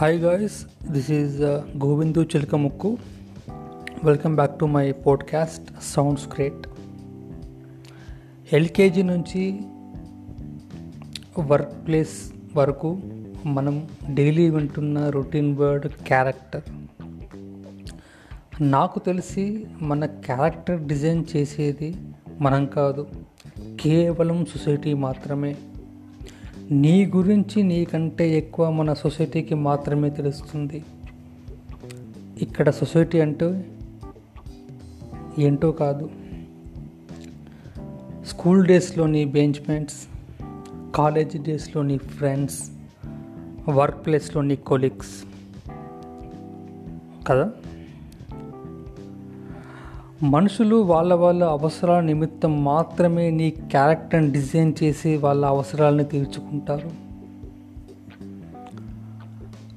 Hi guys, this is uh, Govindu Chilkamukku. Welcome back to my podcast sounds great LKG నుంచి work place వరకు మనం daily వింటున్న routine word character నాకు తెలిసి మన క్యారెక్టర్ డిజైన్ చేసేది మనం కాదు కేవలం సొసైటీ మాత్రమే. నీ గురించి నీకంటే ఎక్కువ మన సొసైటీకి మాత్రమే తెలుస్తుంది. ఇక్కడ సొసైటీ అంటే ఏంటో కాదు. స్కూల్ డేస్లోని బెంచ్మెంట్స్ కాలేజ్ డేస్లోని ఫ్రెండ్స్ వర్క్ ప్లేస్లోని కొలీగ్స్. కదా? మనుషులు వాళ్ళ వాళ్ళ అవసరాల నిమిత్తం మాత్రమే నీ క్యారెక్టర్ని డిజైన్ చేసి వాళ్ళ అవసరాలను తీర్చుకుంటారు.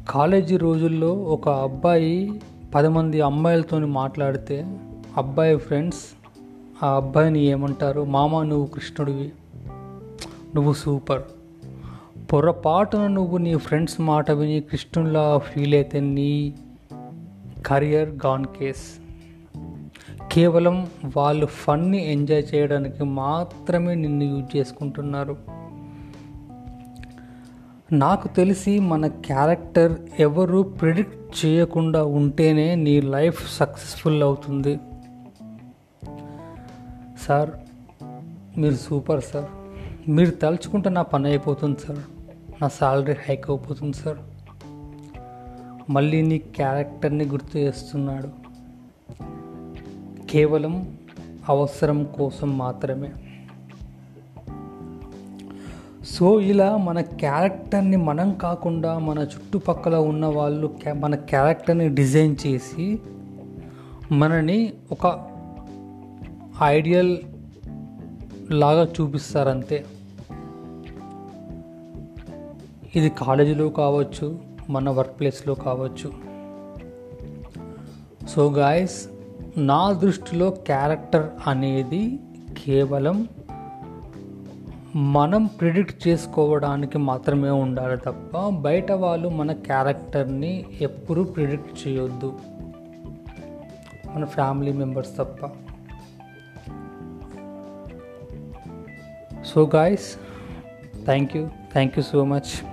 కాలేజీ రోజుల్లో ఒక అబ్బాయి పది మంది అమ్మాయిలతో మాట్లాడితే అబ్బాయి ఫ్రెండ్స్ ఆ అబ్బాయిని ఏమంటారు? మామ నువ్వు కృష్ణుడివి. నువ్వు సూపర్ పొరపాటున నువ్వు నీ ఫ్రెండ్స్ మాట విని కృష్ణుడిలా ఫీల్ అయితే నీ కరియర్ గాన్ కేస్ కేవలం వాళ్ళు ఫన్ని ఎంజాయ్ చేయడానికి మాత్రమే నిన్ను యూజ్ చేసుకుంటున్నారు. నాకు తెలిసి మన క్యారెక్టర్ ఎవరు ప్రిడిక్ట్ చేయకుండా ఉంటేనే నీ లైఫ్ సక్సెస్ఫుల్ అవుతుంది. సార్ మీరు సూపర్ సార్. మీరు తలుచుకుంటే నా పని అయిపోతుంది సార్. నా సాలరీ హైక్ అయిపోతుంది సార్. మళ్ళీ నీ క్యారెక్టర్ని గుర్తు చేస్తున్నాడు. కేవలం అవసరం కోసం మాత్రమే. సో ఇలా మన క్యారెక్టర్ని మనం కాకుండా మన చుట్టుపక్కల ఉన్న వాళ్ళు మన క్యారెక్టర్ని డిజైన్ చేసి మనని ఒక ఐడియల్ లాగా చూపిస్తారంతే. ఇది కాలేజీలో కావచ్చు మన వర్క్ ప్లేస్లో కావచ్చు. సో గాయస్ నా దృష్టిలో క్యారెక్టర్ అనేది కేవలం మనం ప్రిడిక్ట్ చేసుకోవడానికి మాత్రమే ఉండాలి తప్ప బయట వాళ్ళు మన క్యారెక్టర్ని ఎప్పుడూ ప్రిడిక్ట్ చేయొద్దు. మన ఫ్యామిలీ మెంబర్స్ తప్ప. So guys thank you thank you so much